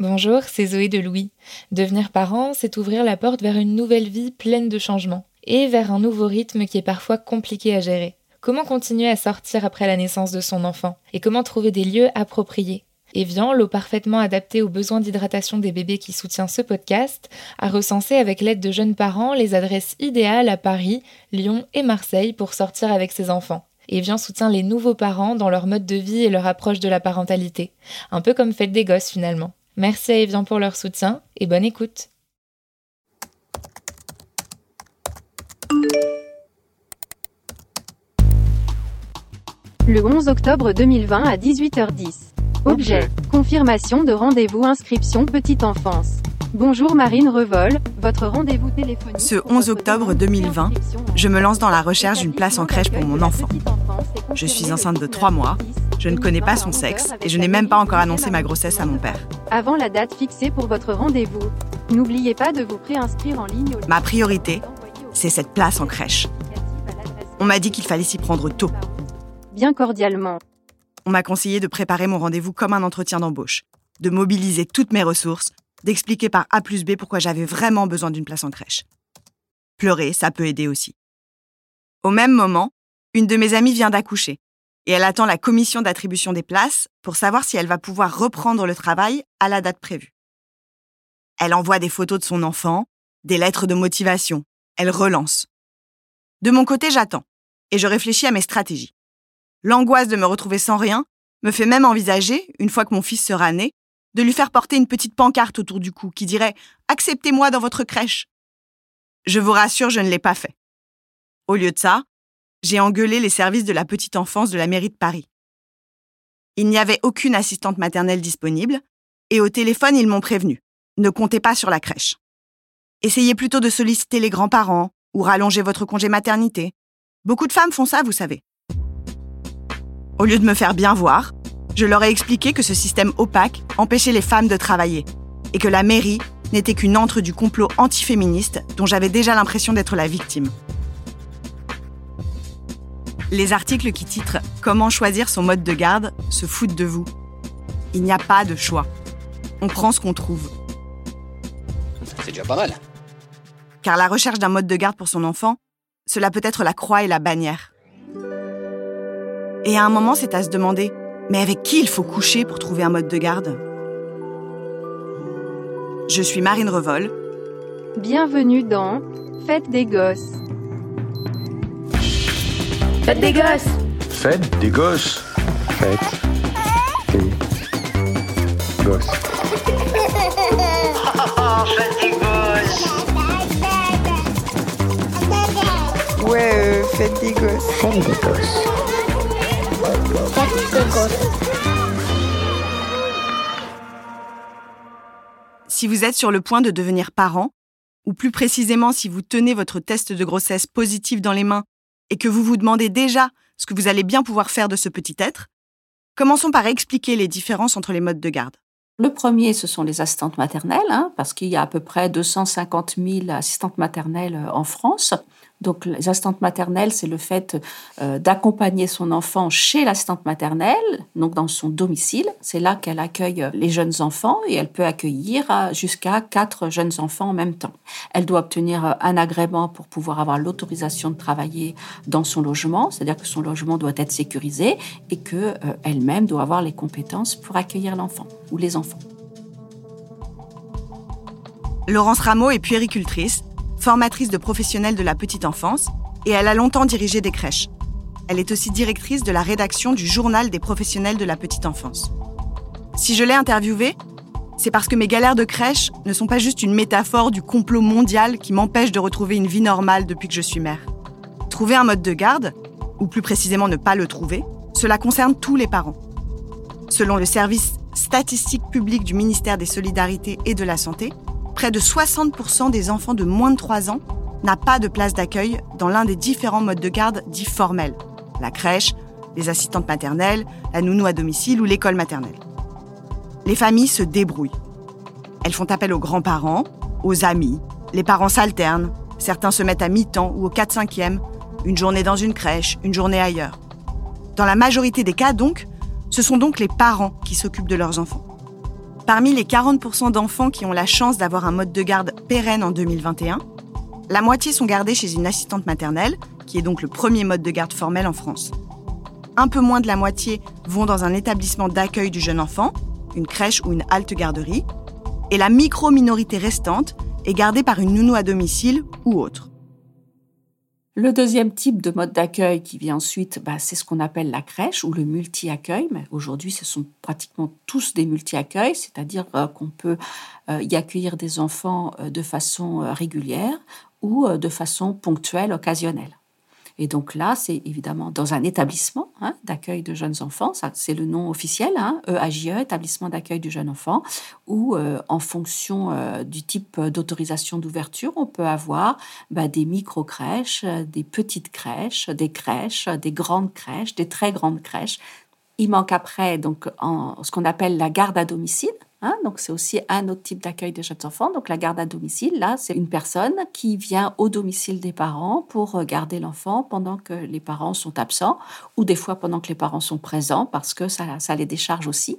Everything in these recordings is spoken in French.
Bonjour, c'est Zoé de Louis. Devenir parent, c'est ouvrir la porte vers une nouvelle vie pleine de changements et vers un nouveau rythme qui est parfois compliqué à gérer. Comment continuer à sortir après la naissance de son enfant et comment trouver des lieux appropriés? Evian, l'eau parfaitement adaptée aux besoins d'hydratation des bébés qui soutient ce podcast, a recensé avec l'aide de jeunes parents les adresses idéales à Paris, Lyon et Marseille pour sortir avec ses enfants. Evian soutient les nouveaux parents dans leur mode de vie et leur approche de la parentalité. Un peu comme Fête des Gosses finalement. Merci à Evian pour leur soutien et bonne écoute. Le 11 octobre 2020 à 18h10. Objet. Confirmation de rendez-vous inscription petite enfance. Bonjour Marine Revol, votre rendez-vous téléphonique. Ce 11 octobre 2020, je me lance dans la recherche d'une place en crèche pour mon enfant. Je suis enceinte de 3 mois, je ne connais pas son sexe et je n'ai même pas encore annoncé ma grossesse à mon père. Avant la date fixée pour votre rendez-vous, n'oubliez pas de vous préinscrire en ligne. Ma priorité, c'est cette place en crèche. On m'a dit qu'il fallait s'y prendre tôt. Bien cordialement. On m'a conseillé de préparer mon rendez-vous comme un entretien d'embauche, de mobiliser toutes mes ressources d'expliquer par A plus B pourquoi j'avais vraiment besoin d'une place en crèche. Pleurer, ça peut aider aussi. Au même moment, une de mes amies vient d'accoucher et elle attend la commission d'attribution des places pour savoir si elle va pouvoir reprendre le travail à la date prévue. Elle envoie des photos de son enfant, des lettres de motivation, elle relance. De mon côté, j'attends et je réfléchis à mes stratégies. L'angoisse de me retrouver sans rien me fait même envisager, une fois que mon fils sera né, de lui faire porter une petite pancarte autour du cou qui dirait Acceptez-moi dans votre crèche. Je vous rassure, je ne l'ai pas fait. Au lieu de ça, j'ai engueulé les services de la petite enfance de la mairie de Paris. Il n'y avait aucune assistante maternelle disponible, et au téléphone, ils m'ont prévenu. Ne comptez pas sur la crèche. Essayez plutôt de solliciter les grands-parents ou rallonger votre congé maternité. Beaucoup de femmes font ça, vous savez. Au lieu de me faire bien voir, je leur ai expliqué que ce système opaque empêchait les femmes de travailler et que la mairie n'était qu'une antre du complot antiféministe dont j'avais déjà l'impression d'être la victime. Les articles qui titrent Comment choisir son mode de garde se foutent de vous. Il n'y a pas de choix. On prend ce qu'on trouve. C'est déjà pas mal. Car la recherche d'un mode de garde pour son enfant, cela peut être la croix et la bannière. Et à un moment, c'est à se demander mais avec qui il faut coucher pour trouver un mode de garde? Je suis Marine Revol. Bienvenue dans Fête des gosses. Fête des gosses Fête des gosses Fête des gosses. Fête des gosses Ouais, euh, fête des gosses. Fête des gosses. Si vous êtes sur le point de devenir parent, ou plus précisément si vous tenez votre test de grossesse positif dans les mains et que vous vous demandez déjà ce que vous allez bien pouvoir faire de ce petit être, commençons par expliquer les différences entre les modes de garde. Le premier, ce sont les assistantes maternelles, hein, parce qu'il y a à peu près 250 000 assistantes maternelles en France. Donc, les assistantes maternelles, c'est le fait euh, d'accompagner son enfant chez l'assistante maternelle, donc dans son domicile. C'est là qu'elle accueille les jeunes enfants et elle peut accueillir euh, jusqu'à quatre jeunes enfants en même temps. Elle doit obtenir euh, un agrément pour pouvoir avoir l'autorisation de travailler dans son logement, c'est-à-dire que son logement doit être sécurisé et que elle-même doit avoir les compétences pour accueillir l'enfant ou les enfants. Laurence Rameau est puéricultrice formatrice de professionnels de la petite enfance, et elle a longtemps dirigé des crèches. Elle est aussi directrice de la rédaction du journal des professionnels de la petite enfance. Si je l'ai interviewée, c'est parce que mes galères de crèche ne sont pas juste une métaphore du complot mondial qui m'empêche de retrouver une vie normale depuis que je suis mère. Trouver un mode de garde, ou plus précisément ne pas le trouver, cela concerne tous les parents. Selon le service statistique public du ministère des Solidarités et de la Santé, près de 60% des enfants de moins de 3 ans n'a pas de place d'accueil dans l'un des différents modes de garde dits formels, la crèche, les assistantes maternelles, la nounou à domicile ou l'école maternelle. Les familles se débrouillent. Elles font appel aux grands-parents, aux amis, les parents s'alternent, certains se mettent à mi-temps ou au 4-5e, une journée dans une crèche, une journée ailleurs. Dans la majorité des cas donc, ce sont donc les parents qui s'occupent de leurs enfants. Parmi les 40% d'enfants qui ont la chance d'avoir un mode de garde pérenne en 2021, la moitié sont gardés chez une assistante maternelle, qui est donc le premier mode de garde formel en France. Un peu moins de la moitié vont dans un établissement d'accueil du jeune enfant, une crèche ou une halte garderie, et la micro-minorité restante est gardée par une nounou à domicile ou autre. Le deuxième type de mode d'accueil qui vient ensuite, bah, c'est ce qu'on appelle la crèche ou le multi-accueil. Mais aujourd'hui, ce sont pratiquement tous des multi-accueils, c'est-à-dire euh, qu'on peut euh, y accueillir des enfants euh, de façon régulière ou de façon ponctuelle, occasionnelle. Et donc là, c'est évidemment dans un établissement hein, d'accueil de jeunes enfants, c'est le nom officiel, hein, EAJE, établissement d'accueil du jeune enfant, où euh, en fonction euh, du type d'autorisation d'ouverture, on peut avoir bah, des micro-crèches, des petites crèches, des crèches, des grandes crèches, des très grandes crèches. Il manque après donc en, ce qu'on appelle la garde à domicile, Hein, donc c'est aussi un autre type d'accueil des jeunes enfants. Donc la garde à domicile, là, c'est une personne qui vient au domicile des parents pour euh, garder l'enfant pendant que les parents sont absents ou des fois pendant que les parents sont présents parce que ça, ça les décharge aussi.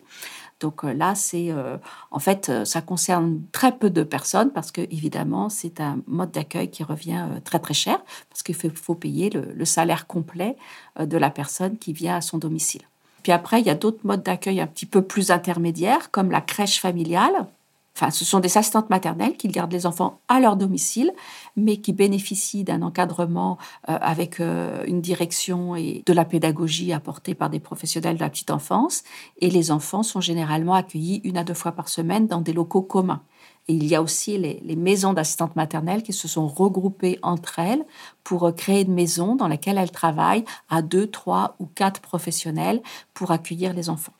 Donc euh, là, c'est euh, en fait, ça concerne très peu de personnes parce que évidemment, c'est un mode d'accueil qui revient très très cher parce qu'il faut, payer le salaire complet de la personne qui vient à son domicile. Puis après, il y a d'autres modes d'accueil un petit peu plus intermédiaires, comme la crèche familiale. Enfin, ce sont des assistantes maternelles qui gardent les enfants à leur domicile, mais qui bénéficient d'un encadrement euh, avec euh, une direction et de la pédagogie apportée par des professionnels de la petite enfance. Et les enfants sont généralement accueillis une à deux fois par semaine dans des locaux communs. Et il y a aussi les, maisons d'assistantes maternelles qui se sont regroupées entre elles pour euh, créer une maison dans laquelle elles travaillent à deux, trois ou quatre professionnels pour accueillir les enfants.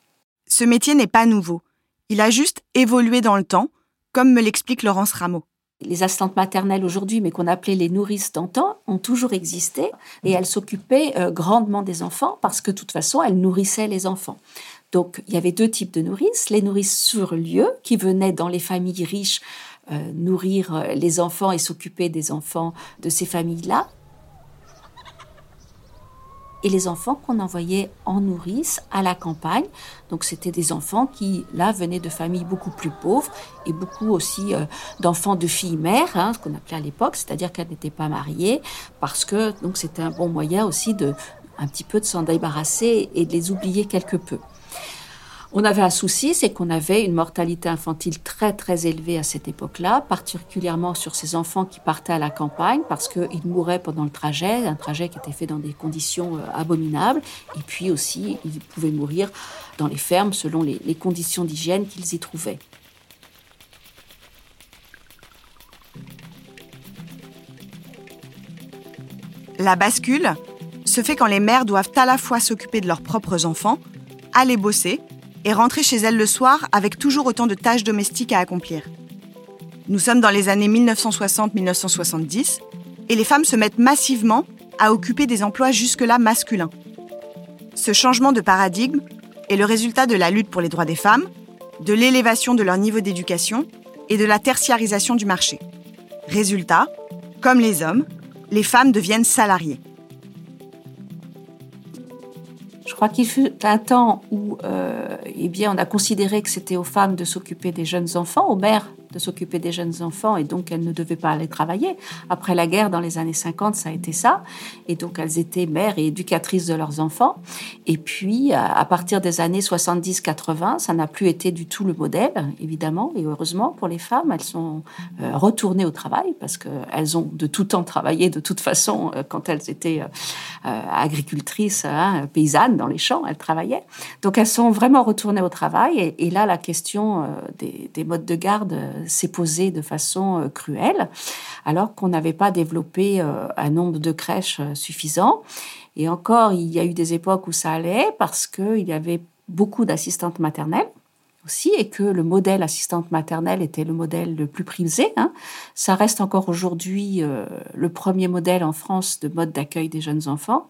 Ce métier n'est pas nouveau. Il a juste évolué dans le temps, comme me l'explique Laurence Rameau. Les assistantes maternelles aujourd'hui, mais qu'on appelait les nourrices d'antan, ont toujours existé et elles s'occupaient euh, grandement des enfants parce que de toute façon, elles nourrissaient les enfants. Donc, il y avait deux types de nourrices. Les nourrices sur lieu, qui venaient dans les familles riches euh, nourrir euh, les enfants et s'occuper des enfants de ces familles-là. Et les enfants qu'on envoyait en nourrice à la campagne. Donc, c'était des enfants qui, là, venaient de familles beaucoup plus pauvres et beaucoup aussi euh, d'enfants de filles-mères, hein, ce qu'on appelait à l'époque, c'est-à-dire qu'elles n'étaient pas mariées, parce que donc c'était un bon moyen aussi de un petit peu de s'en débarrasser et de les oublier quelque peu. On avait un souci, c'est qu'on avait une mortalité infantile très très élevée à cette époque-là, particulièrement sur ces enfants qui partaient à la campagne parce qu'ils mouraient pendant le trajet, un trajet qui était fait dans des conditions euh, abominables, et puis aussi ils pouvaient mourir dans les fermes selon les, les conditions d'hygiène qu'ils y trouvaient. La bascule se fait quand les mères doivent à la fois s'occuper de leurs propres enfants, aller bosser et rentrer chez elle le soir avec toujours autant de tâches domestiques à accomplir. Nous sommes dans les années 1960-1970 et les femmes se mettent massivement à occuper des emplois jusque-là masculins. Ce changement de paradigme est le résultat de la lutte pour les droits des femmes, de l'élévation de leur niveau d'éducation et de la tertiarisation du marché. Résultat, comme les hommes, les femmes deviennent salariées. Crois qu'il fut un temps où euh, eh bien, on a considéré que c'était aux femmes de s'occuper des jeunes enfants, aux mères de s'occuper des jeunes enfants et donc elles ne devaient pas aller travailler. Après la guerre, dans les années 50, ça a été ça. Et donc elles étaient mères et éducatrices de leurs enfants. Et puis, à partir des années 70-80, ça n'a plus été du tout le modèle, évidemment. Et heureusement pour les femmes, elles sont euh, retournées au travail parce qu'elles ont de tout temps travaillé de toute façon euh, quand elles étaient euh, agricultrices, hein, paysannes dans les champs, elles travaillaient. Donc elles sont vraiment retournées au travail. Et, là, la question des modes de garde s'est posé de façon euh, cruelle, alors qu'on n'avait pas développé euh, un nombre de crèches euh, suffisant. Et encore, il y a eu des époques où ça allait parce qu'il y avait beaucoup d'assistantes maternelles et que le modèle assistante maternelle était le modèle le plus prisé. Hein. Ça reste encore aujourd'hui euh, le premier modèle en France de mode d'accueil des jeunes enfants.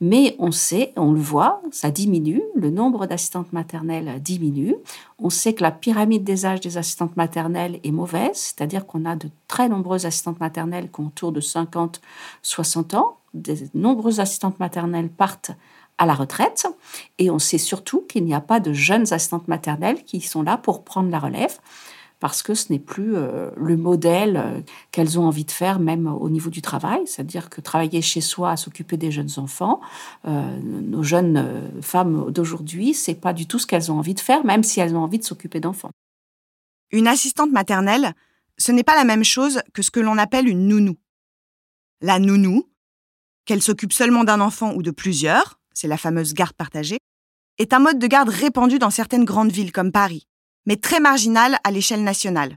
Mais on sait, on le voit, ça diminue, le nombre d'assistantes maternelles diminue. On sait que la pyramide des âges des assistantes maternelles est mauvaise, c'est-à-dire qu'on a de très nombreuses assistantes maternelles qui ont autour de 50-60 ans. De nombreuses assistantes maternelles partent à la retraite. Et on sait surtout qu'il n'y a pas de jeunes assistantes maternelles qui sont là pour prendre la relève parce que ce n'est plus euh, le modèle euh, qu'elles ont envie de faire, même au niveau du travail. C'est-à-dire que travailler chez soi, à s'occuper des jeunes enfants, euh, nos jeunes femmes d'aujourd'hui, c'est pas du tout ce qu'elles ont envie de faire, même si elles ont envie de s'occuper d'enfants. Une assistante maternelle, ce n'est pas la même chose que ce que l'on appelle une nounou. La nounou, qu'elle s'occupe seulement d'un enfant ou de plusieurs, c'est la fameuse garde partagée, est un mode de garde répandu dans certaines grandes villes comme Paris, mais très marginal à l'échelle nationale.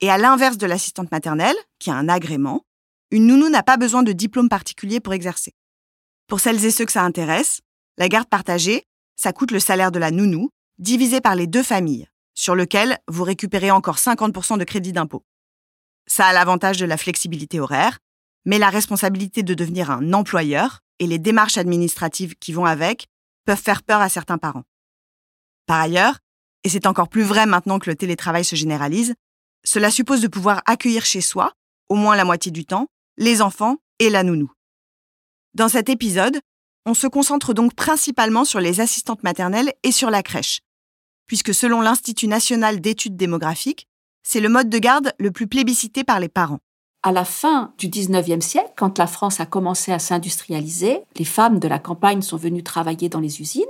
Et à l'inverse de l'assistante maternelle, qui a un agrément, une nounou n'a pas besoin de diplôme particulier pour exercer. Pour celles et ceux que ça intéresse, la garde partagée, ça coûte le salaire de la nounou, divisé par les deux familles, sur lequel vous récupérez encore 50% de crédit d'impôt. Ça a l'avantage de la flexibilité horaire, mais la responsabilité de devenir un employeur et les démarches administratives qui vont avec peuvent faire peur à certains parents. Par ailleurs, et c'est encore plus vrai maintenant que le télétravail se généralise, cela suppose de pouvoir accueillir chez soi, au moins la moitié du temps, les enfants et la nounou. Dans cet épisode, on se concentre donc principalement sur les assistantes maternelles et sur la crèche, puisque selon l'Institut national d'études démographiques, c'est le mode de garde le plus plébiscité par les parents à la fin du 19e siècle, quand la France a commencé à s'industrialiser, les femmes de la campagne sont venues travailler dans les usines.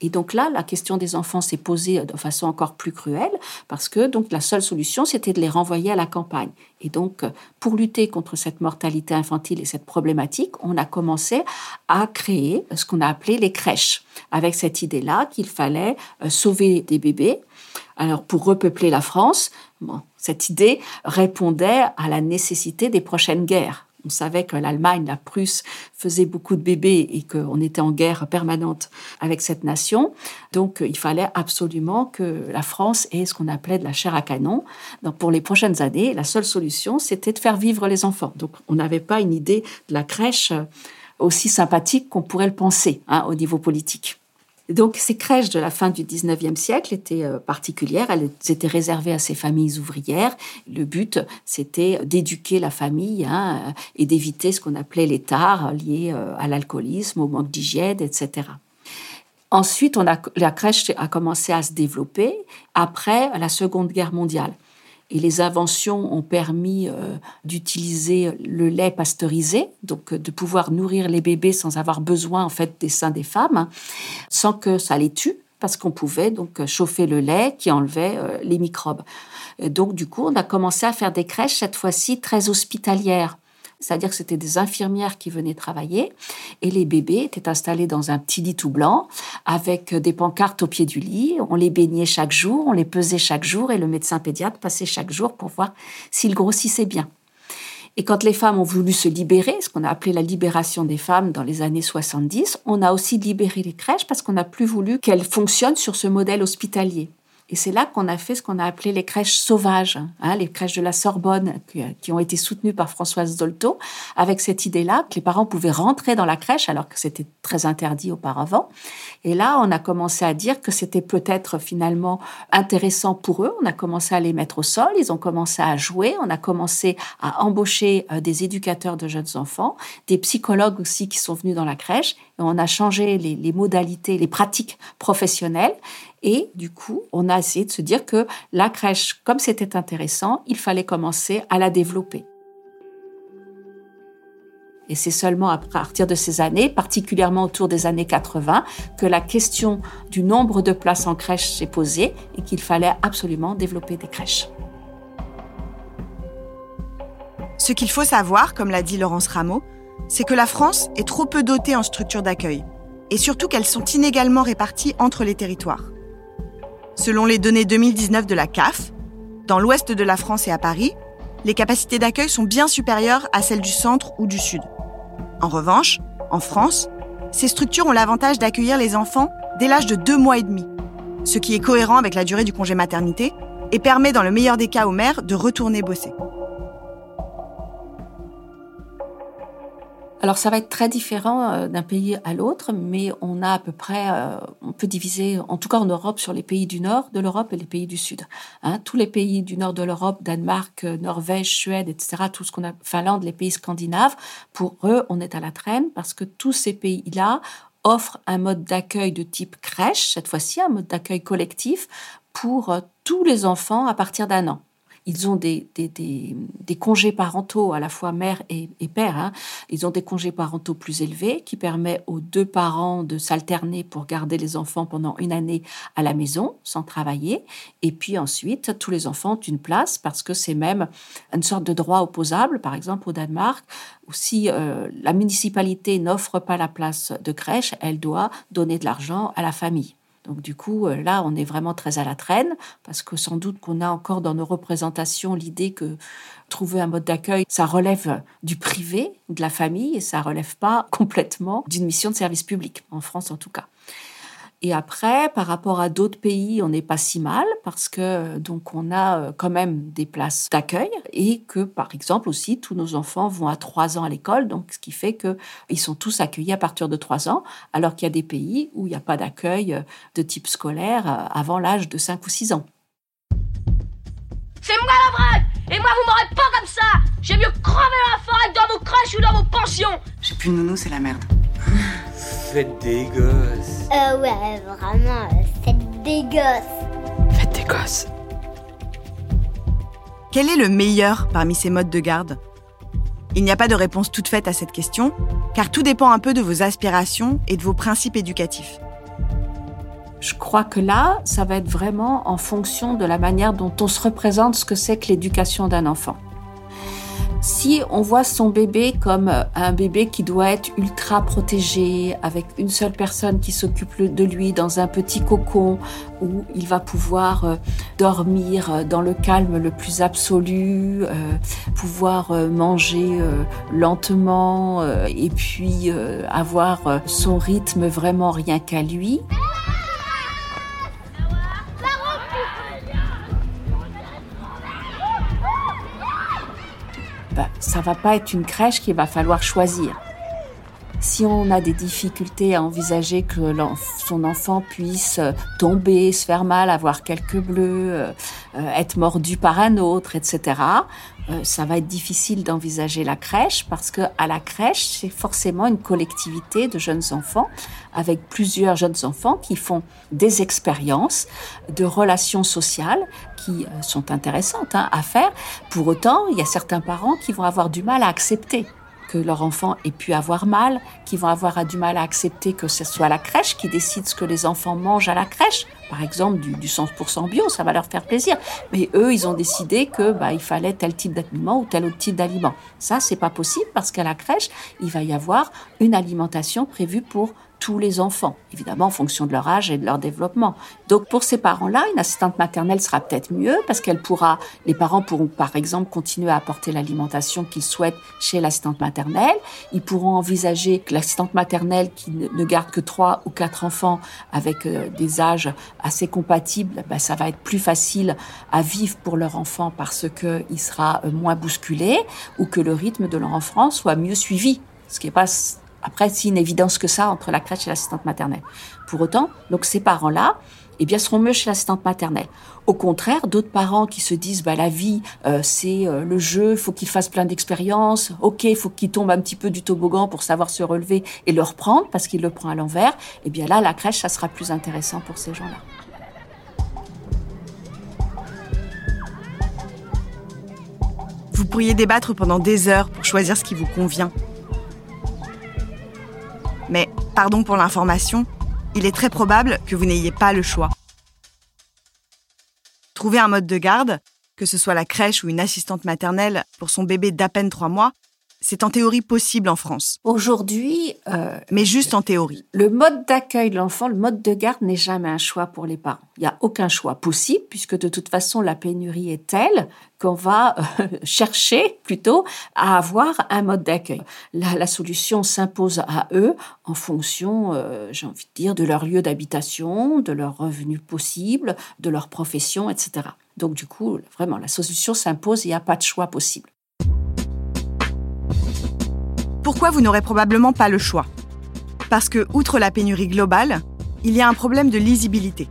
Et donc là, la question des enfants s'est posée de façon encore plus cruelle, parce que donc la seule solution, c'était de les renvoyer à la campagne. Et donc, pour lutter contre cette mortalité infantile et cette problématique, on a commencé à créer ce qu'on a appelé les crèches, avec cette idée-là qu'il fallait euh, sauver des bébés. Alors, pour repeupler la France, bon, cette idée répondait à la nécessité des prochaines guerres. On savait que l'Allemagne, la Prusse faisaient beaucoup de bébés et qu'on était en guerre permanente avec cette nation. Donc, il fallait absolument que la France ait ce qu'on appelait de la chair à canon. Donc, pour les prochaines années, la seule solution, c'était de faire vivre les enfants. Donc, on n'avait pas une idée de la crèche aussi sympathique qu'on pourrait le penser hein, au niveau politique. Donc ces crèches de la fin du 19e siècle étaient euh, particulières, elles étaient réservées à ces familles ouvrières. Le but, c'était d'éduquer la famille hein, et d'éviter ce qu'on appelait les tares liés euh, à l'alcoolisme, au manque d'hygiène, etc. Ensuite, la crèche a commencé à se développer après la Seconde Guerre mondiale. Et les inventions ont permis euh, d'utiliser le lait pasteurisé, donc euh, de pouvoir nourrir les bébés sans avoir besoin en fait des seins des femmes, sans que ça les tue, parce qu'on pouvait donc chauffer le lait qui enlevait euh, les microbes. Donc du coup, on a commencé à faire des crèches cette fois-ci très hospitalières c'est-à-dire que c'était des infirmières qui venaient travailler et les bébés étaient installés dans un petit lit tout blanc avec des pancartes au pied du lit. On les baignait chaque jour, on les pesait chaque jour et le médecin pédiatre passait chaque jour pour voir s'ils grossissaient bien. Et quand les femmes ont voulu se libérer, ce qu'on a appelé la libération des femmes dans les années 70, on a aussi libéré les crèches parce qu'on n'a plus voulu qu'elles fonctionnent sur ce modèle hospitalier. Et c'est là qu'on a fait ce qu'on a appelé les crèches sauvages, hein, les crèches de la Sorbonne qui, ont été soutenues par Françoise Dolto, avec cette idée-là que les parents pouvaient rentrer dans la crèche alors que c'était très interdit auparavant. Et là, on a commencé à dire que c'était peut-être finalement intéressant pour eux. On a commencé à les mettre au sol, ils ont commencé à jouer, on a commencé à embaucher euh, des éducateurs de jeunes enfants, des psychologues aussi qui sont venus dans la crèche. Et on a changé les modalités, les pratiques professionnelles. Et du coup, on a essayé de se dire que la crèche, comme c'était intéressant, il fallait commencer à la développer. Et c'est seulement à partir de ces années, particulièrement autour des années 80, que la question du nombre de places en crèche s'est posée et qu'il fallait absolument développer des crèches. Ce qu'il faut savoir, comme l'a dit Laurence Rameau, c'est que la France est trop peu dotée en structures d'accueil, et surtout qu'elles sont inégalement réparties entre les territoires. Selon les données 2019 de la CAF, dans l'ouest de la France et à Paris, les capacités d'accueil sont bien supérieures à celles du centre ou du sud. En revanche, en France, ces structures ont l'avantage d'accueillir les enfants dès l'âge de deux mois et demi, ce qui est cohérent avec la durée du congé maternité et permet dans le meilleur des cas aux mères de retourner bosser. Alors ça va être très différent euh, d'un pays à l'autre, mais on a à peu près, euh, on peut diviser, en tout cas en Europe, sur les pays du nord de l'Europe et les pays du sud. Hein, tous les pays du nord de l'Europe, Danemark, euh, Norvège, Suède, etc., tout ce qu'on a, Finlande, les pays scandinaves, pour eux, on est à la traîne parce que tous ces pays-là offre un mode d'accueil de type crèche, cette fois-ci un mode d'accueil collectif pour tous les enfants à partir d'un an ils ont des, congés parentaux, à la fois mère et, père. Hein. Ils ont des congés parentaux plus élevés qui permettent aux deux parents de s'alterner pour garder les enfants pendant une année à la maison sans travailler. Et puis ensuite, tous les enfants ont une place parce que c'est même une sorte de droit opposable. Par exemple, au Danemark, où si euh, la municipalité n'offre pas la place de crèche, elle doit donner de l'argent à la famille. Donc du coup, euh, là, on est vraiment très à la traîne, parce que sans doute qu'on a encore dans nos représentations l'idée que trouver un mode d'accueil, ça relève du privé, de la famille, et ça relève pas complètement d'une mission de service public, en France en tout cas. Et après, par rapport à d'autres pays, on n'est pas si mal parce que donc on a euh, quand même des places d'accueil et que par exemple aussi tous nos enfants vont à 3 ans à l'école, donc ce qui fait que ils sont tous accueillis à partir de 3 ans, alors qu'il y a des pays où il n'y a pas d'accueil euh, de type scolaire euh, avant l'âge de 5 ou 6 ans. C'est moi la vraie Et moi vous m'aurez pas comme ça J'ai mieux crever dans la forêt dans vos crèches ou dans vos pensions J'ai plus de nounou, c'est la merde. Faites des gosses. Euh, ouais, vraiment, euh, faites des gosses. Faites des gosses. Quel est le meilleur parmi ces modes de garde? Il n'y a pas de réponse toute faite à cette question, car tout dépend un peu de vos aspirations et de vos principes éducatifs. Je crois que là, ça va être vraiment en fonction de la manière dont on se représente ce que c'est que l'éducation d'un enfant. Si on voit son bébé comme euh, un bébé qui doit être ultra protégé, avec une seule personne qui s'occupe de lui dans un petit cocon où il va pouvoir euh, dormir euh, dans le calme le plus absolu, pouvoir manger lentement et puis avoir son rythme vraiment rien qu'à lui. Ça va pas être une crèche qu'il va falloir choisir. Si on a des difficultés à envisager que son enfant puisse euh, tomber, se faire mal, avoir quelques bleus, euh, euh, être mordu par un autre, etc., ça va être difficile d'envisager la crèche parce que à la crèche, c'est forcément une collectivité de jeunes enfants avec plusieurs jeunes enfants qui font des expériences de relations sociales qui sont intéressantes hein, à faire. Pour autant, il y a certains parents qui vont avoir du mal à accepter que leur enfant ait pu avoir mal, qui vont avoir du mal à accepter que ce soit la crèche qui décide ce que les enfants mangent à la crèche. Par exemple, du, du 100% bio, ça va leur faire plaisir. Mais eux, ils ont décidé que bah, il fallait tel type d'aliment ou tel autre type d'aliment. Ça, c'est pas possible parce qu'à la crèche, il va y avoir une alimentation prévue pour tous les enfants, évidemment en fonction de leur âge et de leur développement. Donc pour ces parents-là, une assistante maternelle sera peut-être mieux parce qu'elle pourra, les parents pourront par exemple continuer à apporter l'alimentation qu'ils souhaitent chez l'assistante maternelle. Ils pourront envisager que l'assistante maternelle qui ne garde que trois ou quatre enfants avec euh, des âges assez compatibles, ben, ça va être plus facile à vivre pour leur enfant parce qu'il sera euh, moins bousculé ou que le rythme de leur enfant soit mieux suivi. Ce qui est pas après, c'est une évidence que ça entre la crèche et l'assistante maternelle. Pour autant, donc ces parents-là, eh bien, seront mieux chez l'assistante maternelle. Au contraire, d'autres parents qui se disent, bah, la vie, euh, c'est euh, le jeu, faut qu'ils fassent plein d'expériences. Ok, faut qu'ils tombent un petit peu du toboggan pour savoir se relever et le reprendre parce qu'il le prend à l'envers. Eh bien, là, la crèche, ça sera plus intéressant pour ces gens-là. Vous pourriez débattre pendant des heures pour choisir ce qui vous convient. Mais, pardon pour l'information, il est très probable que vous n'ayez pas le choix. Trouver un mode de garde, que ce soit la crèche ou une assistante maternelle pour son bébé d'à peine trois mois, c'est en théorie possible en France. Aujourd'hui, euh, mais juste en théorie. Le mode d'accueil de l'enfant, le mode de garde n'est jamais un choix pour les parents. Il n'y a aucun choix possible puisque de toute façon la pénurie est telle qu'on va euh, chercher plutôt à avoir un mode d'accueil. La, la, solution s'impose à eux en fonction, euh, j'ai envie de dire, de leur lieu d'habitation, de leurs revenus possibles, de leur profession, etc. Donc du coup, vraiment, la solution s'impose, il n'y a pas de choix possible. Pourquoi vous n'aurez probablement pas le choix Parce que, outre la pénurie globale, il y a un problème de lisibilité.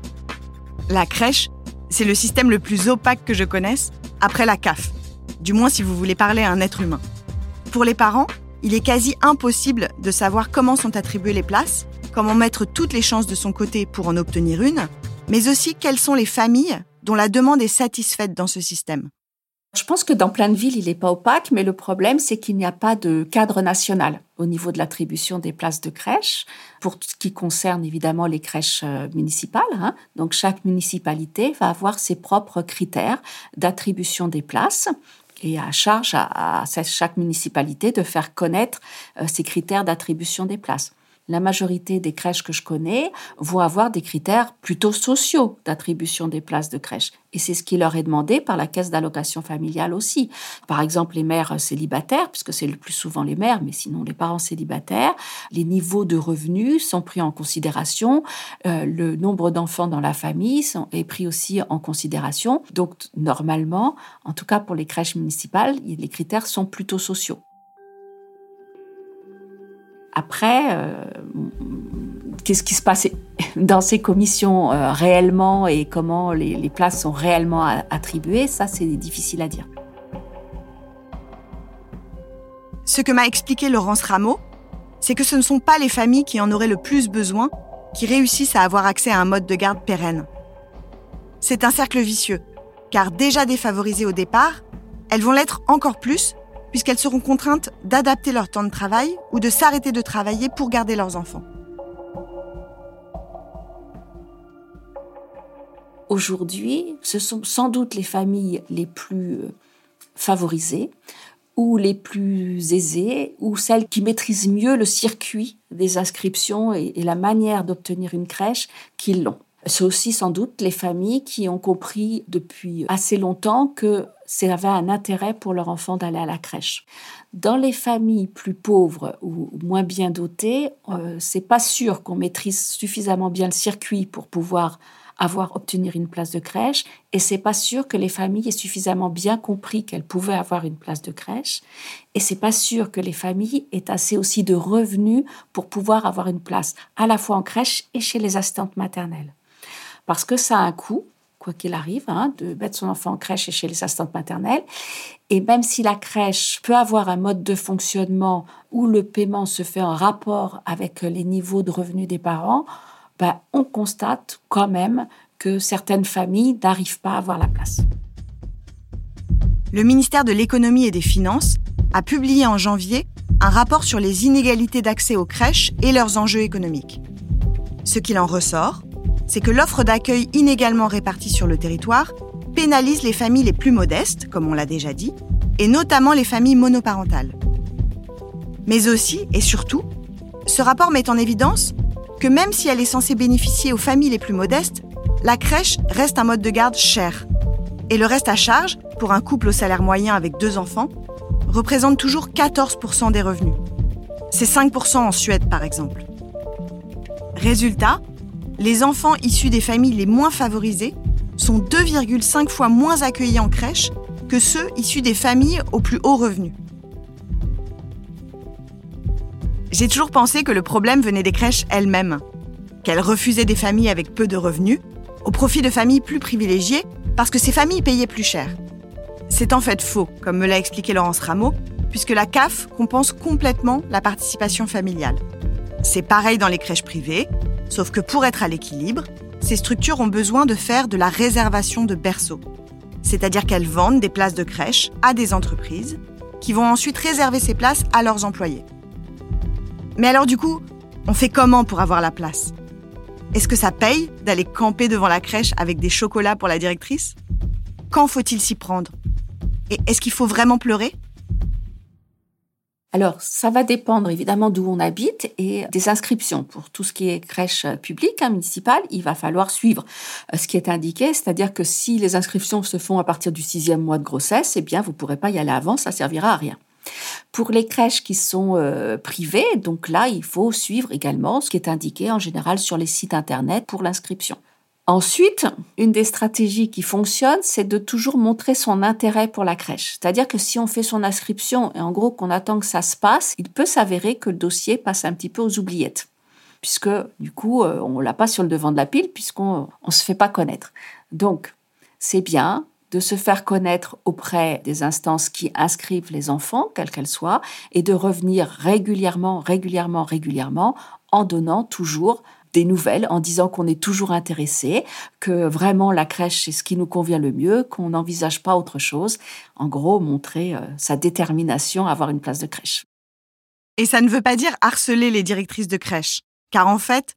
La crèche, c'est le système le plus opaque que je connaisse, après la CAF, du moins si vous voulez parler à un être humain. Pour les parents, il est quasi impossible de savoir comment sont attribuées les places, comment mettre toutes les chances de son côté pour en obtenir une, mais aussi quelles sont les familles dont la demande est satisfaite dans ce système. Je pense que dans plein de villes, il n'est pas opaque, mais le problème, c'est qu'il n'y a pas de cadre national au niveau de l'attribution des places de crèche, pour ce qui concerne évidemment les crèches euh, municipales. Hein. Donc chaque municipalité va avoir ses propres critères d'attribution des places et à charge à, chaque municipalité de faire connaître euh, ces critères d'attribution des places la majorité des crèches que je connais vont avoir des critères plutôt sociaux d'attribution des places de crèche. Et c'est ce qui leur est demandé par la caisse d'allocation familiale aussi. Par exemple, les mères célibataires, puisque c'est le plus souvent les mères, mais sinon les parents célibataires, les niveaux de revenus sont pris en considération, euh, le nombre d'enfants dans la famille est pris aussi en considération. Donc, normalement, en tout cas pour les crèches municipales, les critères sont plutôt sociaux. Après, euh, qu'est-ce qui se passe dans ces commissions euh, réellement et comment les, places sont réellement attribuées, ça c'est difficile à dire. Ce que m'a expliqué Laurence Rameau, c'est que ce ne sont pas les familles qui en auraient le plus besoin qui réussissent à avoir accès à un mode de garde pérenne. C'est un cercle vicieux, car déjà défavorisées au départ, elles vont l'être encore plus puisqu'elles seront contraintes d'adapter leur temps de travail ou de s'arrêter de travailler pour garder leurs enfants. Aujourd'hui, ce sont sans doute les familles les plus euh, favorisées ou les plus aisées ou celles qui maîtrisent mieux le circuit des inscriptions et, la manière d'obtenir une crèche qui l'ont. C'est aussi sans doute les familles qui ont compris depuis assez longtemps que ça avait un intérêt pour leur enfant d'aller à la crèche. Dans les familles plus pauvres ou moins bien dotées, euh, c'est pas sûr qu'on maîtrise suffisamment bien le circuit pour pouvoir avoir obtenir une place de crèche et c'est pas sûr que les familles aient suffisamment bien compris qu'elles pouvaient avoir une place de crèche et c'est pas sûr que les familles aient assez aussi de revenus pour pouvoir avoir une place à la fois en crèche et chez les assistantes maternelles parce que ça a un coût quoi qu'il arrive, hein, de mettre son enfant en crèche et chez les assistantes maternelles. Et même si la crèche peut avoir un mode de fonctionnement où le paiement se fait en rapport avec les niveaux de revenus des parents, ben, on constate quand même que certaines familles n'arrivent pas à avoir la place. Le ministère de l'économie et des finances a publié en janvier un rapport sur les inégalités d'accès aux crèches et leurs enjeux économiques. Ce qu'il en ressort, c'est que l'offre d'accueil inégalement répartie sur le territoire pénalise les familles les plus modestes, comme on l'a déjà dit, et notamment les familles monoparentales. Mais aussi, et surtout, ce rapport met en évidence que même si elle est censée bénéficier aux familles les plus modestes, la crèche reste un mode de garde cher. Et le reste à charge, pour un couple au salaire moyen avec deux enfants, représente toujours 14% des revenus. C'est 5% en Suède, par exemple. Résultat, les enfants issus des familles les moins favorisées sont 2,5 fois moins accueillis en crèche que ceux issus des familles aux plus hauts revenus. J'ai toujours pensé que le problème venait des crèches elles-mêmes, qu'elles refusaient des familles avec peu de revenus au profit de familles plus privilégiées parce que ces familles payaient plus cher. C'est en fait faux, comme me l'a expliqué Laurence Rameau, puisque la CAF compense complètement la participation familiale. C'est pareil dans les crèches privées, Sauf que pour être à l'équilibre, ces structures ont besoin de faire de la réservation de berceaux. C'est-à-dire qu'elles vendent des places de crèche à des entreprises qui vont ensuite réserver ces places à leurs employés. Mais alors du coup, on fait comment pour avoir la place? Est-ce que ça paye d'aller camper devant la crèche avec des chocolats pour la directrice? Quand faut-il s'y prendre? Et est-ce qu'il faut vraiment pleurer? Alors, ça va dépendre évidemment d'où on habite et des inscriptions. Pour tout ce qui est crèche publique, hein, municipale, il va falloir suivre euh, ce qui est indiqué, c'est-à-dire que si les inscriptions se font à partir du sixième mois de grossesse, eh bien, vous ne pourrez pas y aller avant, ça servira à rien. Pour les crèches qui sont euh, privées, donc là, il faut suivre également ce qui est indiqué en général sur les sites Internet pour l'inscription. Ensuite, une des stratégies qui fonctionne, c'est de toujours montrer son intérêt pour la crèche. C'est-à-dire que si on fait son inscription et en gros qu'on attend que ça se passe, il peut s'avérer que le dossier passe un petit peu aux oubliettes. Puisque du coup, euh, on l'a pas sur le devant de la pile puisqu'on ne se fait pas connaître. Donc, c'est bien de se faire connaître auprès des instances qui inscrivent les enfants, quelles qu'elles soient, et de revenir régulièrement, régulièrement, régulièrement en donnant toujours nouvelles, en disant qu'on est toujours intéressé, que vraiment la crèche c'est ce qui nous convient le mieux, qu'on n'envisage pas autre chose. En gros, montrer euh, sa détermination à avoir une place de crèche. Et ça ne veut pas dire harceler les directrices de crèche, car en fait,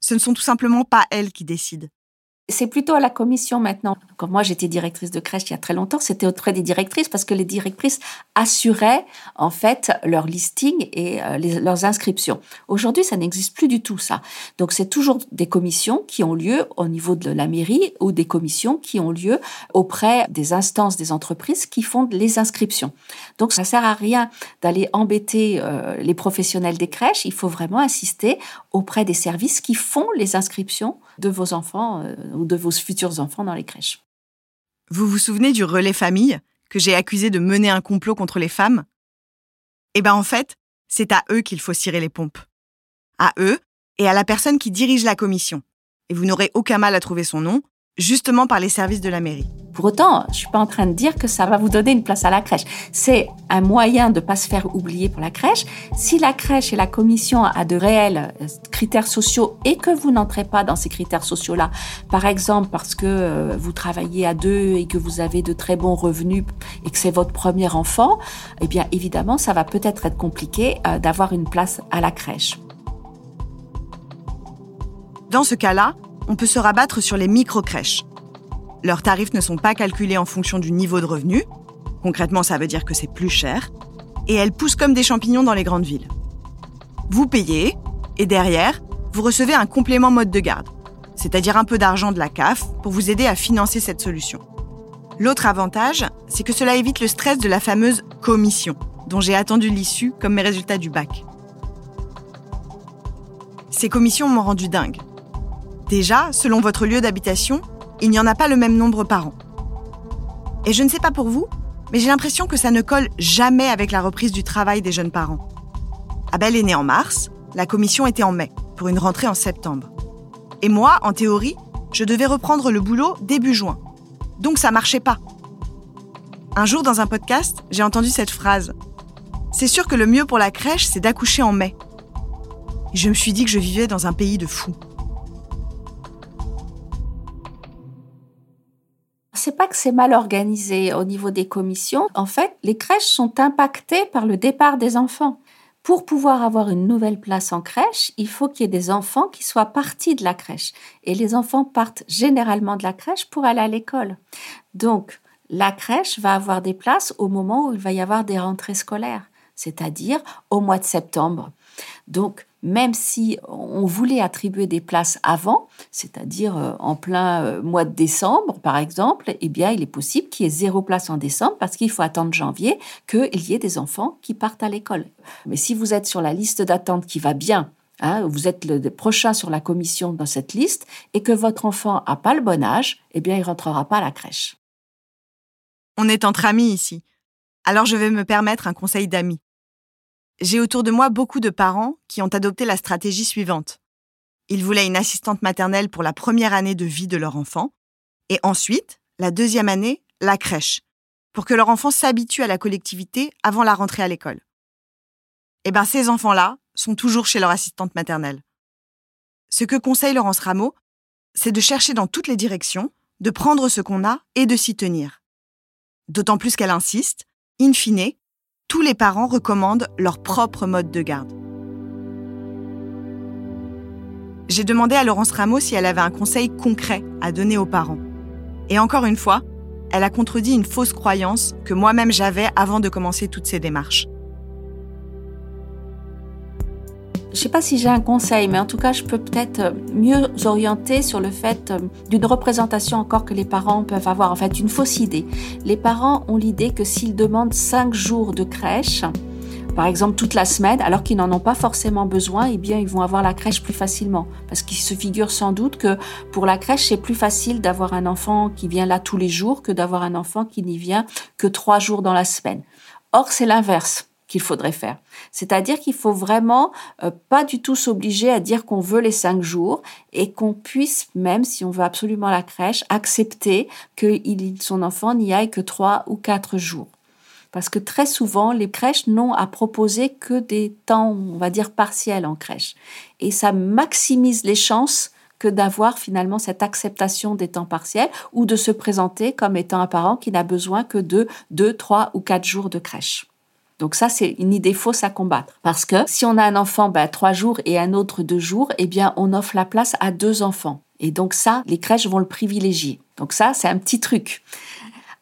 ce ne sont tout simplement pas elles qui décident. C'est plutôt à la commission maintenant. Quand moi j'étais directrice de crèche il y a très longtemps, c'était auprès des directrices parce que les directrices assuraient en fait leur listing et euh, leurs inscriptions. Aujourd'hui, ça n'existe plus du tout ça. Donc c'est toujours des commissions qui ont lieu au niveau de la mairie ou des commissions qui ont lieu auprès des instances des entreprises qui font les inscriptions. Donc ça sert à rien d'aller embêter euh, les professionnels des crèches. Il faut vraiment insister auprès des services qui font les inscriptions de vos enfants euh, ou de vos futurs enfants dans les crèches. Vous vous souvenez du relais famille que j'ai accusé de mener un complot contre les femmes? Eh bien en fait, c'est à eux qu'il faut cirer les pompes. À eux et à la personne qui dirige la commission. Et vous n'aurez aucun mal à trouver son nom, justement par les services de la mairie. Pour autant, je suis pas en train de dire que ça va vous donner une place à la crèche. C'est un moyen de pas se faire oublier pour la crèche. Si la crèche et la commission a de réels euh, critères sociaux et que vous n'entrez pas dans ces critères sociaux-là, par exemple parce que euh, vous travaillez à deux et que vous avez de très bons revenus et que c'est votre premier enfant, eh bien évidemment, ça va peut-être être compliqué euh, d'avoir une place à la crèche. Dans ce cas-là, on peut se rabattre sur les micro-crèches leurs tarifs ne sont pas calculés en fonction du niveau de revenu. Concrètement, ça veut dire que c'est plus cher. Et elles poussent comme des champignons dans les grandes villes. Vous payez, et derrière, vous recevez un complément mode de garde, c'est-à-dire un peu d'argent de la CAF pour vous aider à financer cette solution. L'autre avantage, c'est que cela évite le stress de la fameuse commission, dont j'ai attendu l'issue comme mes résultats du bac. Ces commissions m'ont rendu dingue. Déjà, selon votre lieu d'habitation, il n'y en a pas le même nombre par an. Et je ne sais pas pour vous, mais j'ai l'impression que ça ne colle jamais avec la reprise du travail des jeunes parents. Abel est né en mars, la commission était en mai, pour une rentrée en septembre. Et moi, en théorie, je devais reprendre le boulot début juin. Donc ça marchait pas. Un jour dans un podcast, j'ai entendu cette phrase. C'est sûr que le mieux pour la crèche, c'est d'accoucher en mai. Et je me suis dit que je vivais dans un pays de fous. C'est pas que c'est mal organisé au niveau des commissions. En fait, les crèches sont impactées par le départ des enfants. Pour pouvoir avoir une nouvelle place en crèche, il faut qu'il y ait des enfants qui soient partis de la crèche. Et les enfants partent généralement de la crèche pour aller à l'école. Donc, la crèche va avoir des places au moment où il va y avoir des rentrées scolaires, c'est-à-dire au mois de septembre. Donc, même si on voulait attribuer des places avant, c'est-à-dire euh, en plein euh, mois de décembre, par exemple, eh bien, il est possible qu'il y ait zéro place en décembre parce qu'il faut attendre janvier qu'il y ait des enfants qui partent à l'école. Mais si vous êtes sur la liste d'attente qui va bien, hein, vous êtes le prochain sur la commission dans cette liste et que votre enfant n'a pas le bon âge, eh bien, il rentrera pas à la crèche. On est entre amis ici. Alors je vais me permettre un conseil d'amis. J'ai autour de moi beaucoup de parents qui ont adopté la stratégie suivante. Ils voulaient une assistante maternelle pour la première année de vie de leur enfant, et ensuite, la deuxième année, la crèche, pour que leur enfant s'habitue à la collectivité avant la rentrée à l'école. Eh bien, ces enfants-là sont toujours chez leur assistante maternelle. Ce que conseille Laurence Rameau, c'est de chercher dans toutes les directions, de prendre ce qu'on a et de s'y tenir. D'autant plus qu'elle insiste, in fine, tous les parents recommandent leur propre mode de garde. J'ai demandé à Laurence Rameau si elle avait un conseil concret à donner aux parents. Et encore une fois, elle a contredit une fausse croyance que moi-même j'avais avant de commencer toutes ces démarches. Je ne sais pas si j'ai un conseil, mais en tout cas, je peux peut-être euh, mieux orienter sur le fait euh, d'une représentation encore que les parents peuvent avoir, en fait, une fausse idée. Les parents ont l'idée que s'ils demandent cinq jours de crèche, par exemple toute la semaine, alors qu'ils n'en ont pas forcément besoin, eh bien ils vont avoir la crèche plus facilement. Parce qu'ils se figurent sans doute que pour la crèche, c'est plus facile d'avoir un enfant qui vient là tous les jours que d'avoir un enfant qui n'y vient que trois jours dans la semaine. Or, c'est l'inverse qu'il faudrait faire. C'est-à-dire qu'il faut vraiment euh, pas du tout s'obliger à dire qu'on veut les cinq jours et qu'on puisse, même si on veut absolument la crèche, accepter que son enfant n'y aille que trois ou quatre jours. Parce que très souvent, les crèches n'ont à proposer que des temps, on va dire, partiels en crèche. Et ça maximise les chances que d'avoir finalement cette acceptation des temps partiels ou de se présenter comme étant un parent qui n'a besoin que de deux, trois ou quatre jours de crèche. Donc ça, c'est une idée fausse à combattre. Parce que si on a un enfant ben, trois jours et un autre deux jours, eh bien, on offre la place à deux enfants. Et donc ça, les crèches vont le privilégier. Donc ça, c'est un petit truc.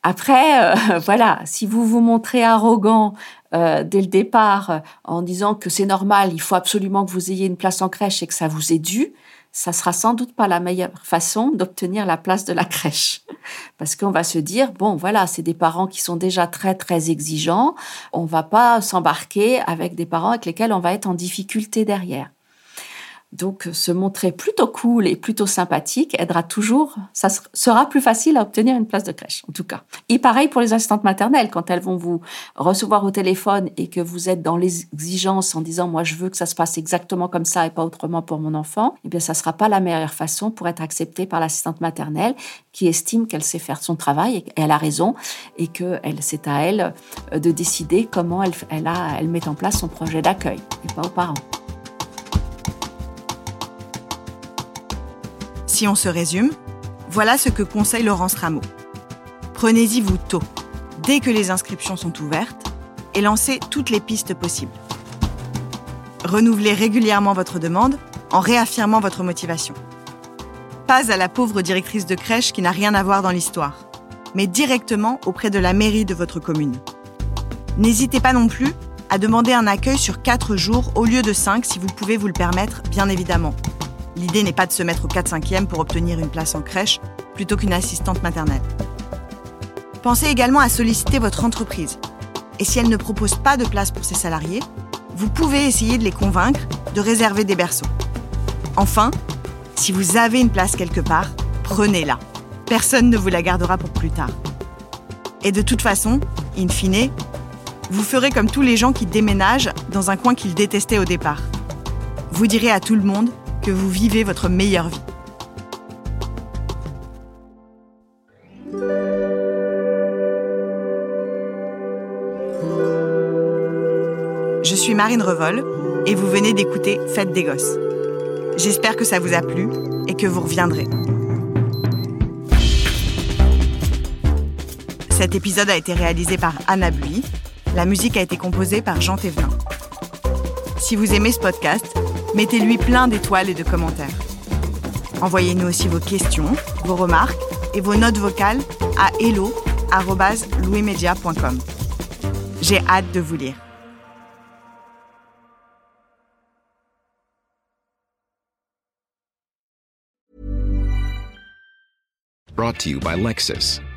Après, euh, voilà, si vous vous montrez arrogant euh, dès le départ euh, en disant que c'est normal, il faut absolument que vous ayez une place en crèche et que ça vous est dû, ça sera sans doute pas la meilleure façon d'obtenir la place de la crèche. Parce qu'on va se dire, bon, voilà, c'est des parents qui sont déjà très, très exigeants. On va pas s'embarquer avec des parents avec lesquels on va être en difficulté derrière. Donc, se montrer plutôt cool et plutôt sympathique aidera toujours, ça sera plus facile à obtenir une place de crèche, en tout cas. Et pareil pour les assistantes maternelles, quand elles vont vous recevoir au téléphone et que vous êtes dans l'exigence en disant, moi, je veux que ça se passe exactement comme ça et pas autrement pour mon enfant, eh bien, ça sera pas la meilleure façon pour être acceptée par l'assistante maternelle qui estime qu'elle sait faire son travail et qu'elle a raison et que c'est à elle euh, de décider comment elle, elle, a, elle met en place son projet d'accueil et pas aux parents. Si on se résume, voilà ce que conseille Laurence Rameau. Prenez-y vous tôt, dès que les inscriptions sont ouvertes, et lancez toutes les pistes possibles. Renouvelez régulièrement votre demande en réaffirmant votre motivation. Pas à la pauvre directrice de crèche qui n'a rien à voir dans l'histoire, mais directement auprès de la mairie de votre commune. N'hésitez pas non plus à demander un accueil sur 4 jours au lieu de 5 si vous pouvez vous le permettre, bien évidemment. L'idée n'est pas de se mettre au 4-5e pour obtenir une place en crèche plutôt qu'une assistante maternelle. Pensez également à solliciter votre entreprise. Et si elle ne propose pas de place pour ses salariés, vous pouvez essayer de les convaincre de réserver des berceaux. Enfin, si vous avez une place quelque part, prenez-la. Personne ne vous la gardera pour plus tard. Et de toute façon, in fine, vous ferez comme tous les gens qui déménagent dans un coin qu'ils détestaient au départ. Vous direz à tout le monde que vous vivez votre meilleure vie. Je suis Marine Revol et vous venez d'écouter Fête des Gosses. J'espère que ça vous a plu et que vous reviendrez. Cet épisode a été réalisé par Anna Bui. La musique a été composée par Jean Thévenin. Si vous aimez ce podcast, mettez-lui plein d'étoiles et de commentaires. Envoyez-nous aussi vos questions, vos remarques et vos notes vocales à hello.louismedia.com. J'ai hâte de vous lire. Brought to you by Lexus.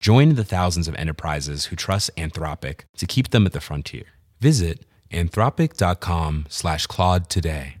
Join the thousands of enterprises who trust Anthropic to keep them at the frontier. Visit anthropic.com slash Claude today.